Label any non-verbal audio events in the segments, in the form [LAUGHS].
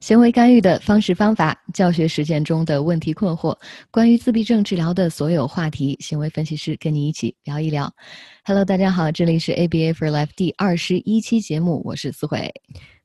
行为干预的方式方法、教学实践中的问题困惑，关于自闭症治疗的所有话题，行为分析师跟你一起聊一聊。Hello，大家好，这里是 ABA for Life 第二十一期节目，我是思慧。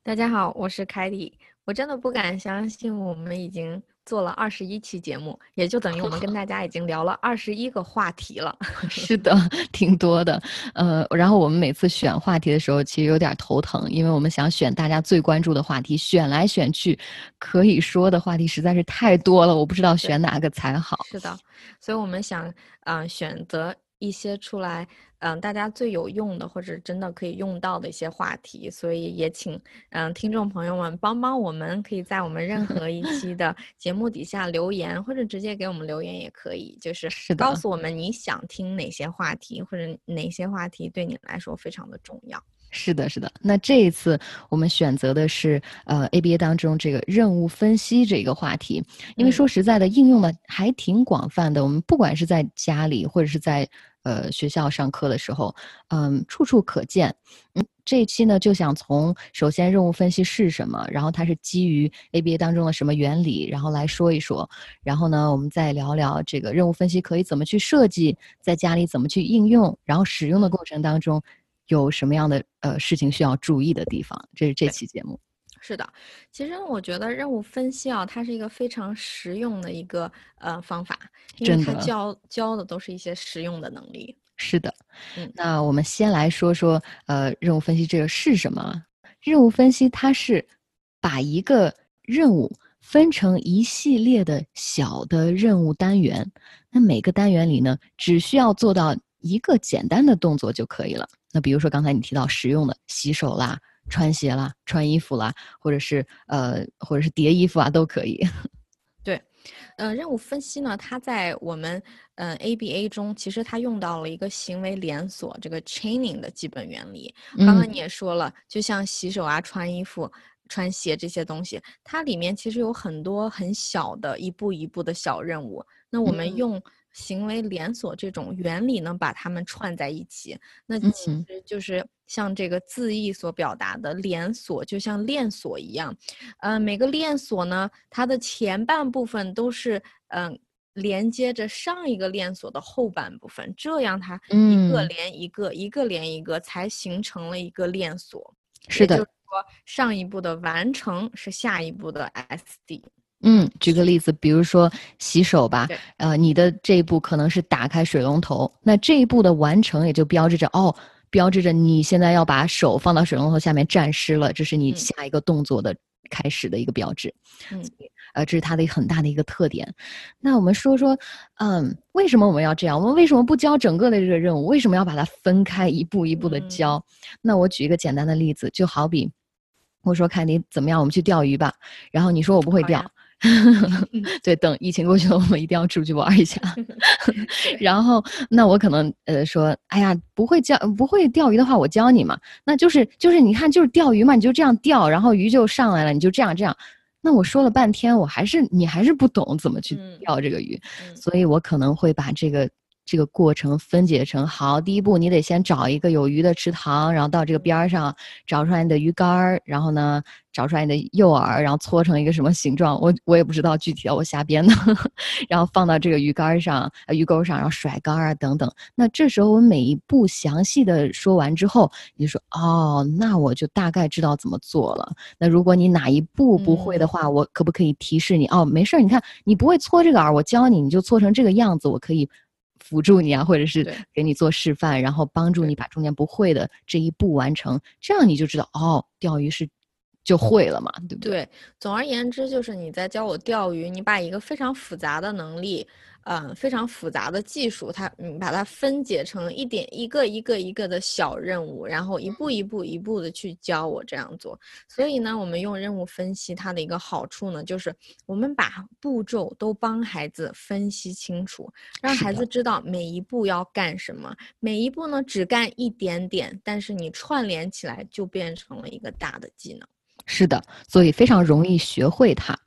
大家好，我是凯蒂。我真的不敢相信，我们已经。做了二十一期节目，也就等于我们跟大家已经聊了二十一个话题了。[LAUGHS] 是的，[LAUGHS] 挺多的。呃，然后我们每次选话题的时候，其实有点头疼，因为我们想选大家最关注的话题，选来选去，可以说的话题实在是太多了，我不知道选哪个才好。是的，所以我们想，嗯，选择。一些出来，嗯，大家最有用的或者真的可以用到的一些话题，所以也请嗯听众朋友们帮帮我们，可以在我们任何一期的 [LAUGHS] 节目底下留言，或者直接给我们留言也可以，就是告诉我们你想听哪些话题，或者哪些话题对你来说非常的重要。是的，是的。那这一次我们选择的是呃 ABA 当中这个任务分析这个话题，因为说实在的，应用的还挺广泛的。我们不管是在家里或者是在呃，学校上课的时候，嗯，处处可见。嗯，这一期呢，就想从首先任务分析是什么，然后它是基于 ABA 当中的什么原理，然后来说一说。然后呢，我们再聊聊这个任务分析可以怎么去设计，在家里怎么去应用，然后使用的过程当中有什么样的呃事情需要注意的地方。这是这期节目。是的，其实我觉得任务分析啊，它是一个非常实用的一个呃方法，因为它教教的都是一些实用的能力。是的，嗯，那我们先来说说呃任务分析这个是什么？任务分析它是把一个任务分成一系列的小的任务单元，那每个单元里呢，只需要做到一个简单的动作就可以了。那比如说刚才你提到实用的洗手啦。穿鞋啦，穿衣服啦，或者是呃，或者是叠衣服啊，都可以。[LAUGHS] 对，呃，任务分析呢，它在我们嗯 ABA 中，其实它用到了一个行为连锁这个 chaining 的基本原理。刚刚你也说了，就像洗手啊、穿衣服、穿鞋这些东西，它里面其实有很多很小的一步一步的小任务。那我们用。行为连锁这种原理呢，把它们串在一起，那其实就是像这个字义所表达的连锁，就像链锁一样。呃，每个链锁呢，它的前半部分都是嗯连接着上一个链锁的后半部分，这样它一个连一个，一个连一个，才形成了一个链锁。是的，就是说上一步的完成是下一步的 SD。嗯，举个例子，比如说洗手吧，呃，你的这一步可能是打开水龙头，那这一步的完成也就标志着哦，标志着你现在要把手放到水龙头下面沾湿了，这是你下一个动作的开始的一个标志。嗯，呃，这是它的很大的一个特点。那我们说说，嗯，为什么我们要这样？我们为什么不教整个的这个任务？为什么要把它分开一步一步的教？那我举一个简单的例子，就好比我说看你怎么样，我们去钓鱼吧，然后你说我不会钓。[LAUGHS] 对，等疫情过去了，我们一定要出去玩一下。[LAUGHS] [LAUGHS] 然后，那我可能呃说，哎呀，不会教不会钓鱼的话，我教你嘛。那就是就是你看，就是钓鱼嘛，你就这样钓，然后鱼就上来了，你就这样这样。那我说了半天，我还是你还是不懂怎么去钓这个鱼，所以我可能会把这个。这个过程分解成好，第一步你得先找一个有鱼的池塘，然后到这个边儿上找出来你的鱼竿儿，然后呢找出来你的诱饵，然后搓成一个什么形状，我我也不知道具体的，我瞎编的，[LAUGHS] 然后放到这个鱼竿上、鱼钩上，然后甩竿啊等等。那这时候我每一步详细的说完之后，你就说哦，那我就大概知道怎么做了。那如果你哪一步不会的话，我可不可以提示你？哦，没事儿，你看你不会搓这个饵，我教你，你就搓成这个样子，我可以。辅助你啊，或者是给你做示范，然后帮助你把中间不会的这一步完成，这样你就知道哦，钓鱼是就会了嘛，对不对？对，总而言之就是你在教我钓鱼，你把一个非常复杂的能力。嗯，非常复杂的技术，它嗯把它分解成一点一个一个一个的小任务，然后一步一步一步的去教我这样做。所以呢，我们用任务分析它的一个好处呢，就是我们把步骤都帮孩子分析清楚，让孩子知道每一步要干什么，每一步呢只干一点点，但是你串联起来就变成了一个大的技能。是的，所以非常容易学会它。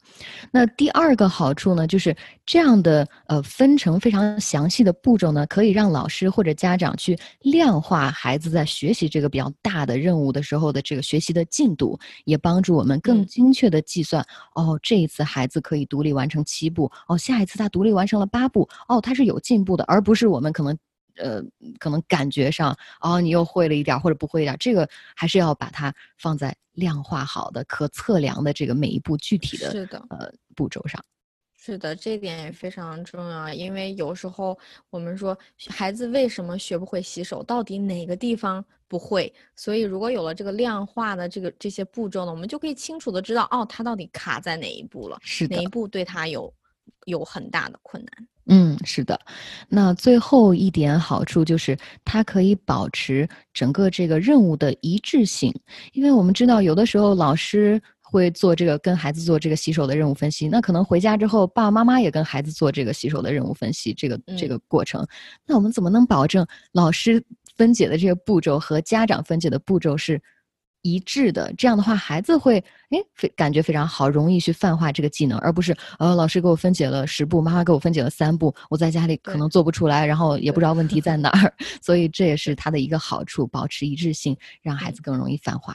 那第二个好处呢，就是这样的呃分成非常详细的步骤呢，可以让老师或者家长去量化孩子在学习这个比较大的任务的时候的这个学习的进度，也帮助我们更精确的计算。哦，这一次孩子可以独立完成七步，哦，下一次他独立完成了八步，哦，他是有进步的，而不是我们可能。呃，可能感觉上，哦，你又会了一点或者不会一点，这个还是要把它放在量化好的、可测量的这个每一步具体的是的呃步骤上。是的，这点也非常重要，因为有时候我们说孩子为什么学不会洗手，到底哪个地方不会？所以如果有了这个量化的这个这些步骤呢，我们就可以清楚的知道，哦，他到底卡在哪一步了，是哪一步对他有有很大的困难。嗯，是的，那最后一点好处就是它可以保持整个这个任务的一致性，因为我们知道有的时候老师会做这个跟孩子做这个洗手的任务分析，那可能回家之后爸爸妈妈也跟孩子做这个洗手的任务分析，这个这个过程，那我们怎么能保证老师分解的这个步骤和家长分解的步骤是？一致的，这样的话，孩子会哎，非感觉非常好，容易去泛化这个技能，而不是呃，老师给我分解了十步，妈妈给我分解了三步，我在家里可能做不出来，然后也不知道问题在哪儿，[LAUGHS] 所以这也是它的一个好处，保持一致性，让孩子更容易泛化。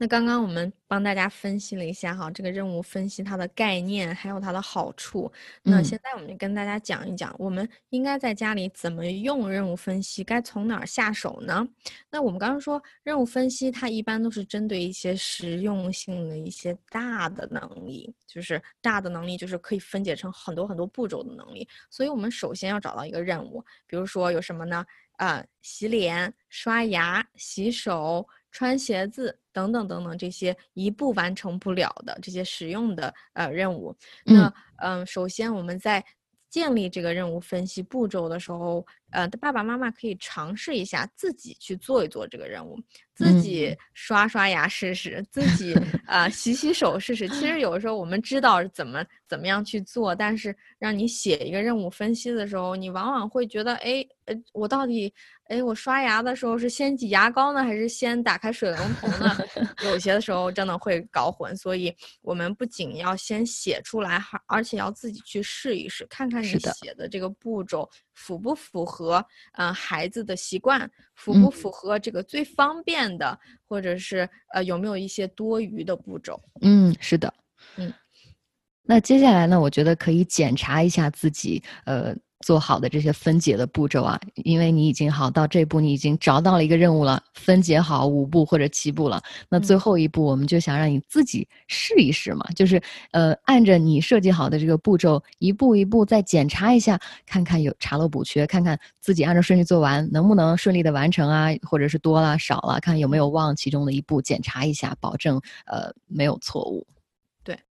那刚刚我们帮大家分析了一下哈，这个任务分析它的概念，还有它的好处。那现在我们就跟大家讲一讲，我们应该在家里怎么用任务分析，该从哪儿下手呢？那我们刚刚说，任务分析它一般都是针对一些实用性的一些大的能力，就是大的能力，就是可以分解成很多很多步骤的能力。所以我们首先要找到一个任务，比如说有什么呢？啊，洗脸、刷牙、洗手。穿鞋子等等等等这些一步完成不了的这些实用的呃任务，那嗯，首先我们在建立这个任务分析步骤的时候，呃，爸爸妈妈可以尝试一下自己去做一做这个任务，自己刷刷牙试试，自己啊 [LAUGHS] 洗洗手试试。其实有的时候我们知道怎么怎么样去做，但是让你写一个任务分析的时候，你往往会觉得，哎，呃，我到底。哎，我刷牙的时候是先挤牙膏呢，还是先打开水龙头呢？有些的时候真的会搞混，所以我们不仅要先写出来，还而且要自己去试一试，看看你写的这个步骤符不符合嗯孩子的习惯，符不符合这个最方便的，或者是呃有没有一些多余的步骤？嗯，是的，嗯。那接下来呢？我觉得可以检查一下自己，呃。做好的这些分解的步骤啊，因为你已经好到这步，你已经找到了一个任务了，分解好五步或者七步了。那最后一步，我们就想让你自己试一试嘛，就是呃，按着你设计好的这个步骤，一步一步再检查一下，看看有查漏补缺，看看自己按照顺序做完能不能顺利的完成啊，或者是多了少了，看有没有忘其中的一步，检查一下，保证呃没有错误。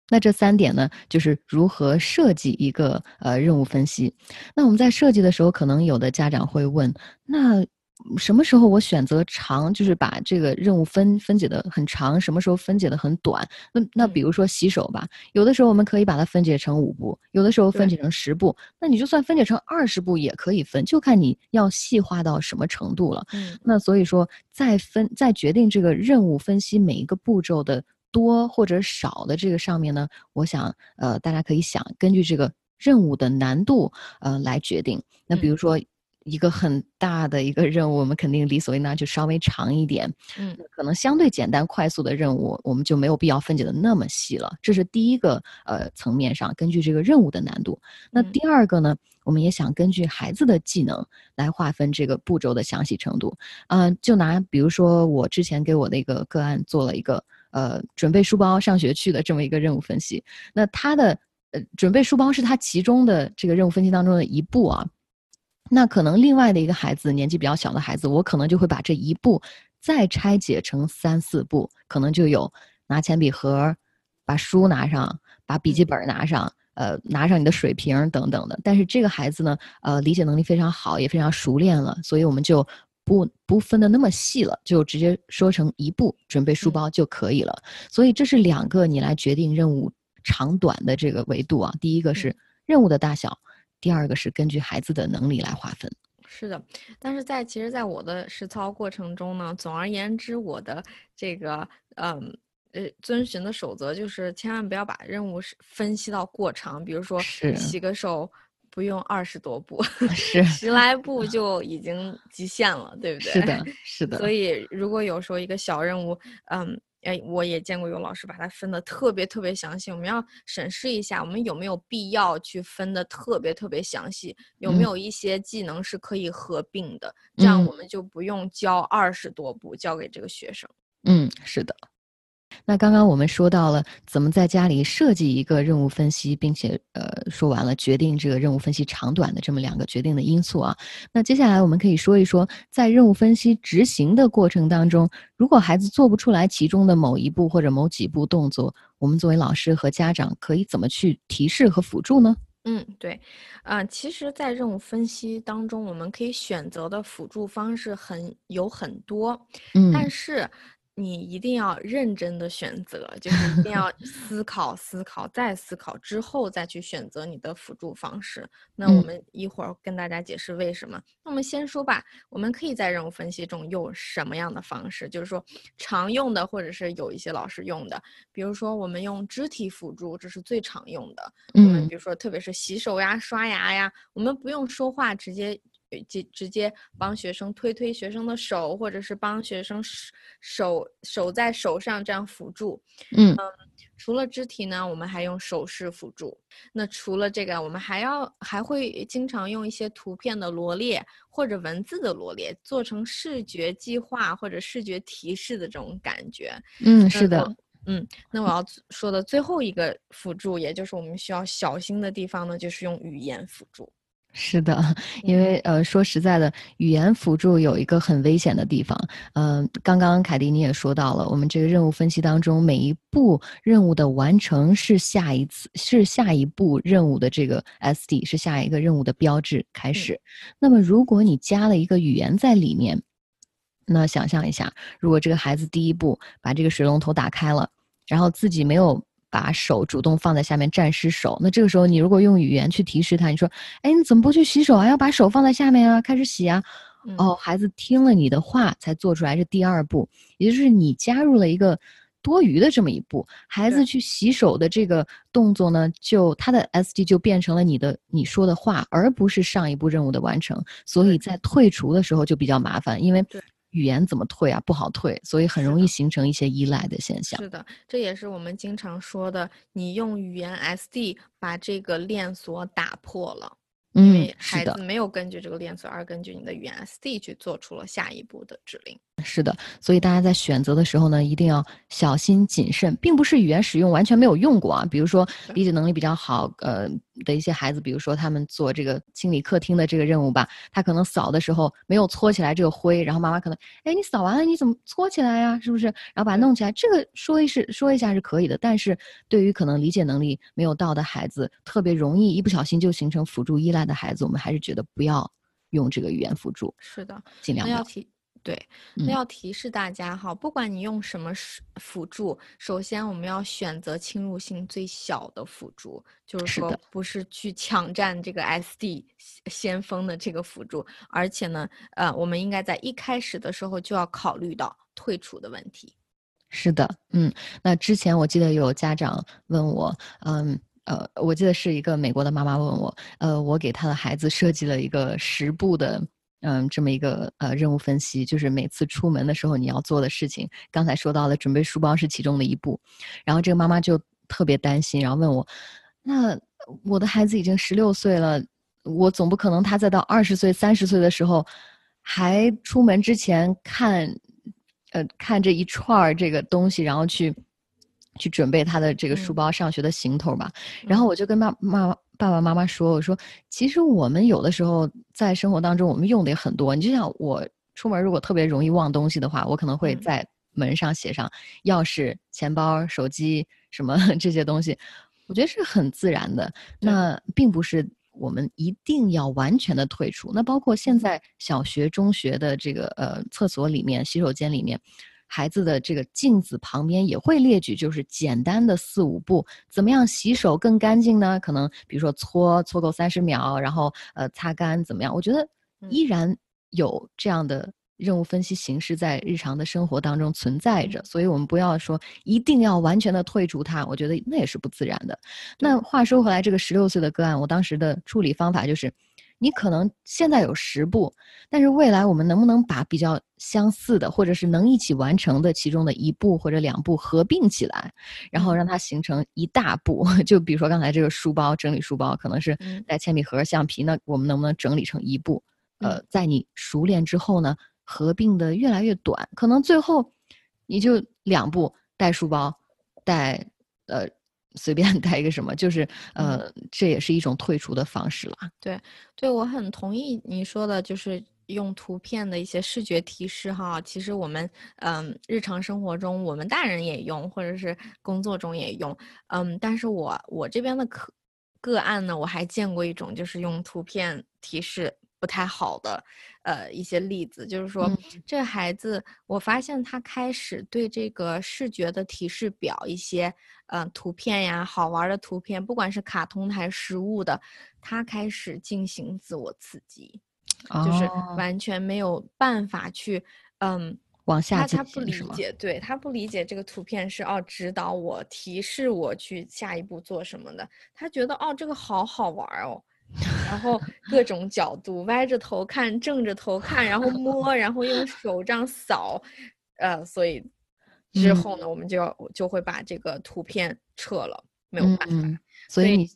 那这三点呢，就是如何设计一个呃任务分析。那我们在设计的时候，可能有的家长会问：那什么时候我选择长，就是把这个任务分分解的很长？什么时候分解的很短？那那比如说洗手吧，有的时候我们可以把它分解成五步，有的时候分解成十步。那你就算分解成二十步也可以分，就看你要细化到什么程度了。嗯，那所以说，在分在决定这个任务分析每一个步骤的。多或者少的这个上面呢，我想，呃，大家可以想根据这个任务的难度，呃，来决定。那比如说一个很大的一个任务，我们肯定理所应当就稍微长一点。嗯，可能相对简单快速的任务，我们就没有必要分解的那么细了。这是第一个呃层面上，根据这个任务的难度。那第二个呢，我们也想根据孩子的技能来划分这个步骤的详细程度。嗯，就拿比如说我之前给我的一个个案做了一个。呃，准备书包上学去的这么一个任务分析，那他的呃准备书包是他其中的这个任务分析当中的一步啊。那可能另外的一个孩子年纪比较小的孩子，我可能就会把这一步再拆解成三四步，可能就有拿铅笔盒，把书拿上，把笔记本拿上，呃，拿上你的水瓶等等的。但是这个孩子呢，呃，理解能力非常好，也非常熟练了，所以我们就。不不分的那么细了，就直接说成一步准备书包就可以了。所以这是两个你来决定任务长短的这个维度啊。第一个是任务的大小，第二个是根据孩子的能力来划分。是的，但是在其实，在我的实操过程中呢，总而言之，我的这个嗯呃遵循的守则就是千万不要把任务分析到过长，比如说洗个手不用二十多步，是十来步就已经极限了，对不对？[LAUGHS] 是的，是的。所以如果有时候一个小任务，嗯。哎，我也见过有老师把它分的特别特别详细。我们要审视一下，我们有没有必要去分的特别特别详细？有没有一些技能是可以合并的？这样我们就不用教二十多步教给这个学生。嗯，是的。那刚刚我们说到了怎么在家里设计一个任务分析，并且呃说完了决定这个任务分析长短的这么两个决定的因素啊。那接下来我们可以说一说，在任务分析执行的过程当中，如果孩子做不出来其中的某一步或者某几步动作，我们作为老师和家长可以怎么去提示和辅助呢？嗯，对，啊，其实，在任务分析当中，我们可以选择的辅助方式很有很多，嗯，但是。你一定要认真的选择，就是一定要思考、思考再思考之后再去选择你的辅助方式。那我们一会儿跟大家解释为什么。那我们先说吧，我们可以在任务分析中用什么样的方式？就是说常用的，或者是有一些老师用的，比如说我们用肢体辅助，这是最常用的。嗯，比如说特别是洗手呀、刷牙呀，我们不用说话，直接。直直接帮学生推推学生的手，或者是帮学生手手在手上这样辅助。嗯，除了肢体呢，我们还用手势辅助。那除了这个，我们还要还会经常用一些图片的罗列或者文字的罗列，做成视觉计划或者视觉提示的这种感觉。嗯，是的。嗯，那我要说的最后一个辅助，也就是我们需要小心的地方呢，就是用语言辅助。是的，因为呃，说实在的，语言辅助有一个很危险的地方。嗯，刚刚凯迪你也说到了，我们这个任务分析当中，每一步任务的完成是下一次是下一步任务的这个 SD 是下一个任务的标志开始。那么，如果你加了一个语言在里面，那想象一下，如果这个孩子第一步把这个水龙头打开了，然后自己没有。把手主动放在下面沾湿手，那这个时候你如果用语言去提示他，你说：“哎，你怎么不去洗手啊？要把手放在下面啊，开始洗啊。”哦，孩子听了你的话才做出来这第二步，也就是你加入了一个多余的这么一步，孩子去洗手的这个动作呢，就他的 SD 就变成了你的你说的话，而不是上一步任务的完成，所以在退出的时候就比较麻烦，因为。语言怎么退啊？不好退，所以很容易形成一些依赖的现象。是的，这也是我们经常说的，你用语言 SD 把这个链锁打破了。因为孩子没有根据这个链锁，而根据你的语言 SD 去做出了下一步的指令。是的，所以大家在选择的时候呢，一定要小心谨慎，并不是语言使用完全没有用过啊。比如说理解能力比较好，呃的一些孩子，比如说他们做这个清理客厅的这个任务吧，他可能扫的时候没有搓起来这个灰，然后妈妈可能，哎，你扫完了你怎么搓起来呀？是不是？然后把它弄起来，这个说一是说一下是可以的，但是对于可能理解能力没有到的孩子，特别容易一不小心就形成辅助依赖的孩子，我们还是觉得不要用这个语言辅助。是的，尽量要提。对，那要提示大家哈，不管你用什么辅助，首先我们要选择侵入性最小的辅助，就是说不是去抢占这个 SD 先锋的这个辅助，而且呢，呃，我们应该在一开始的时候就要考虑到退出的问题。是的，嗯，那之前我记得有家长问我，嗯，呃，我记得是一个美国的妈妈问我，呃，我给她的孩子设计了一个十步的。嗯，这么一个呃任务分析，就是每次出门的时候你要做的事情。刚才说到了准备书包是其中的一步，然后这个妈妈就特别担心，然后问我：那我的孩子已经十六岁了，我总不可能他再到二十岁、三十岁的时候，还出门之前看，呃，看这一串儿这个东西，然后去去准备他的这个书包上学的行头吧。然后我就跟妈妈。爸爸妈妈说：“我说，其实我们有的时候在生活当中，我们用的也很多。你就像我出门如果特别容易忘东西的话，我可能会在门上写上钥匙、钱包、手机什么 [LAUGHS] 这些东西。我觉得是很自然的。那并不是我们一定要完全的退出。那包括现在小学、中学的这个呃厕所里面、洗手间里面。”孩子的这个镜子旁边也会列举，就是简单的四五步，怎么样洗手更干净呢？可能比如说搓搓够三十秒，然后呃擦干怎么样？我觉得依然有这样的任务分析形式在日常的生活当中存在着，所以我们不要说一定要完全的退出它，我觉得那也是不自然的。那话说回来，这个十六岁的个案，我当时的处理方法就是。你可能现在有十步，但是未来我们能不能把比较相似的，或者是能一起完成的其中的一步或者两步合并起来，然后让它形成一大步？[LAUGHS] 就比如说刚才这个书包整理书包，可能是带铅笔盒、橡皮，那我们能不能整理成一步？呃，在你熟练之后呢，合并的越来越短，可能最后你就两步带书包，带呃。随便 [LAUGHS] 带一个什么，就是呃，这也是一种退出的方式了。对，对我很同意你说的，就是用图片的一些视觉提示哈。其实我们嗯，日常生活中我们大人也用，或者是工作中也用。嗯，但是我我这边的个个案呢，我还见过一种，就是用图片提示。不太好的，呃，一些例子，就是说，这孩子，我发现他开始对这个视觉的提示表一些，嗯，图片呀，好玩的图片，不管是卡通还是实物的，他开始进行自我刺激，就是完全没有办法去，嗯，往下他他不理解，对他不理解这个图片是哦，指导我，提示我去下一步做什么的，他觉得哦，这个好好玩哦。然后各种角度，歪着头看，正着头看，然后摸，然后用手这样扫，呃，所以之后呢，我们就要就会把这个图片撤了，没有办法。所以你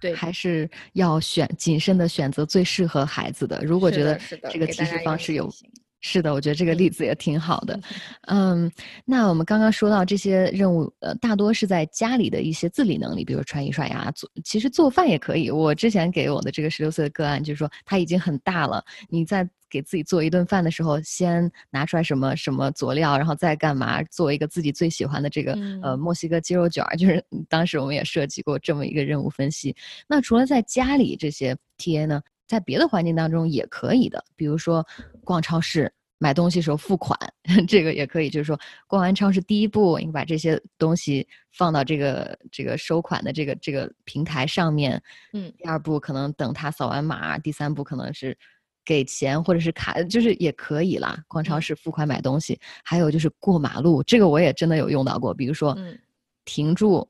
对还是要选谨慎的选择最适合孩子的。如果觉得这个提示方式有。是的，我觉得这个例子也挺好的。嗯，那我们刚刚说到这些任务，呃，大多是在家里的一些自理能力，比如穿衣、刷牙、做，其实做饭也可以。我之前给我的这个十六岁的个案，就是说他已经很大了，你在给自己做一顿饭的时候，先拿出来什么什么佐料，然后再干嘛，做一个自己最喜欢的这个呃墨西哥鸡肉卷儿，[LAUGHS] 就是当时我们也设计过这么一个任务分析。那除了在家里这些 TA 呢？在别的环境当中也可以的，比如说逛超市买东西时候付款，[LAUGHS] 这个也可以。就是说，逛完超市第一步，你把这些东西放到这个这个收款的这个这个平台上面。嗯。第二步可能等他扫完码，第三步可能是给钱或者是卡，就是也可以啦。逛超市付款买东西，还有就是过马路，这个我也真的有用到过。比如说，停住。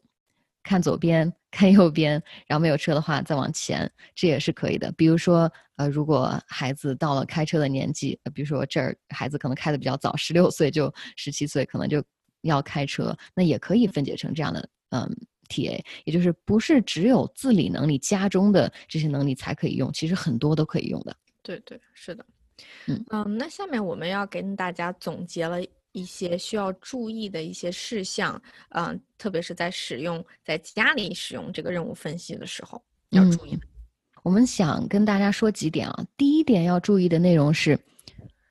看左边，看右边，然后没有车的话再往前，这也是可以的。比如说，呃，如果孩子到了开车的年纪，比如说这儿孩子可能开的比较早，十六岁就十七岁，可能就要开车，那也可以分解成这样的，嗯，TA，也就是不是只有自理能力，家中的这些能力才可以用，其实很多都可以用的。对对，是的，嗯嗯，那下面我们要跟大家总结了。一些需要注意的一些事项，嗯，特别是在使用在家里使用这个任务分析的时候要注意。我们想跟大家说几点啊，第一点要注意的内容是，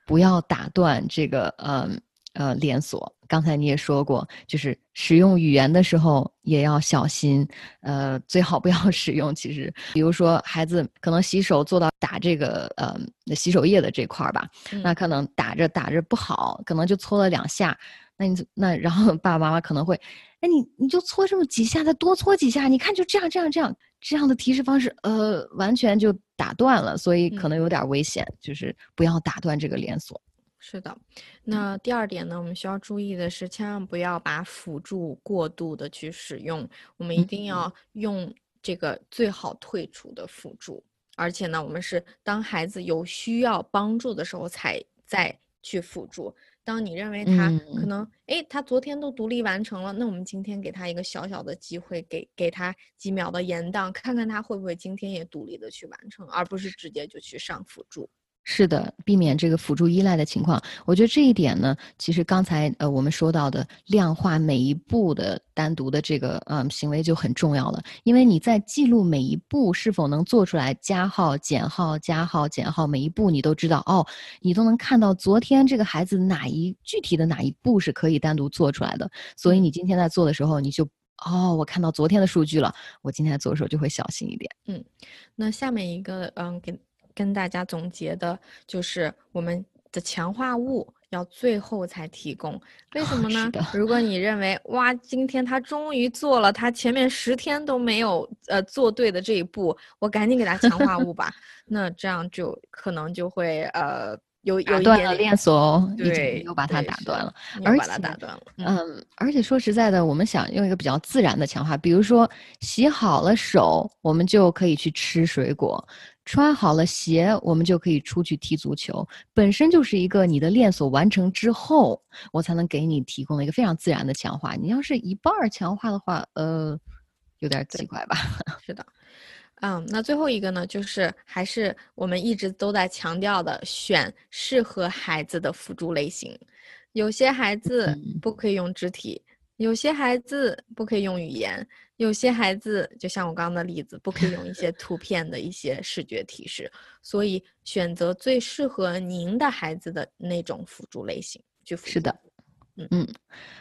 不要打断这个，嗯。呃，连锁，刚才你也说过，就是使用语言的时候也要小心，呃，最好不要 [LAUGHS] 使用。其实，比如说孩子可能洗手做到打这个呃洗手液的这块儿吧，那可能打着打着不好，可能就搓了两下，那你那然后 [LAUGHS] 爸爸妈妈可能会，哎，你你就搓这么几下，再多搓几下，你看就这样这样这样这样的提示方式，呃，完全就打断了，所以可能有点危险，就是不要打断这个连锁。是的，那第二点呢，我们需要注意的是，千万不要把辅助过度的去使用。我们一定要用这个最好退出的辅助，而且呢，我们是当孩子有需要帮助的时候才再去辅助。当你认为他可能，哎，他昨天都独立完成了，那我们今天给他一个小小的机会，给给他几秒的延宕，看看他会不会今天也独立的去完成，而不是直接就去上辅助。是的，避免这个辅助依赖的情况。我觉得这一点呢，其实刚才呃我们说到的量化每一步的单独的这个嗯行为就很重要了。因为你在记录每一步是否能做出来，加号、减号、加号、减号，每一步你都知道哦，你都能看到昨天这个孩子哪一具体的哪一步是可以单独做出来的。所以你今天在做的时候，你就哦，我看到昨天的数据了，我今天做的时候就会小心一点。嗯，那下面一个嗯给。跟大家总结的就是我们的强化物要最后才提供，为什么呢？如果你认为哇，今天他终于做了他前面十天都没有呃做对的这一步，我赶紧给他强化物吧，[LAUGHS] 那这样就可能就会呃有有断了链锁，对，又把它打断了，而且打断了。嗯，而且说实在的，我们想用一个比较自然的强化，比如说洗好了手，我们就可以去吃水果；穿好了鞋，我们就可以出去踢足球。本身就是一个你的链锁完成之后，我才能给你提供了一个非常自然的强化。你要是一半强化的话，呃，有点奇怪吧？[LAUGHS] 是的。嗯，那最后一个呢，就是还是我们一直都在强调的，选适合孩子的辅助类型。有些孩子不可以用肢体，有些孩子不可以用语言，有些孩子就像我刚刚的例子，不可以用一些 [LAUGHS] 图片的一些视觉提示。所以选择最适合您的孩子的那种辅助类型去辅助。是的。嗯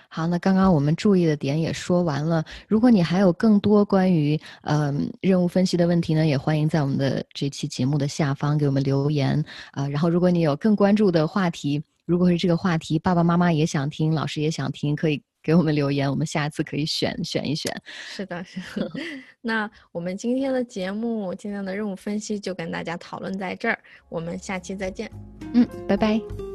好，那刚刚我们注意的点也说完了。如果你还有更多关于嗯任务分析的问题呢，也欢迎在我们的这期节目的下方给我们留言啊。然后，如果你有更关注的话题，如果是这个话题，爸爸妈妈也想听，老师也想听，可以给我们留言，我们下次可以选选一选。是的，是的。[LAUGHS] 那我们今天的节目，今天的任务分析就跟大家讨论在这儿，我们下期再见。嗯，拜拜。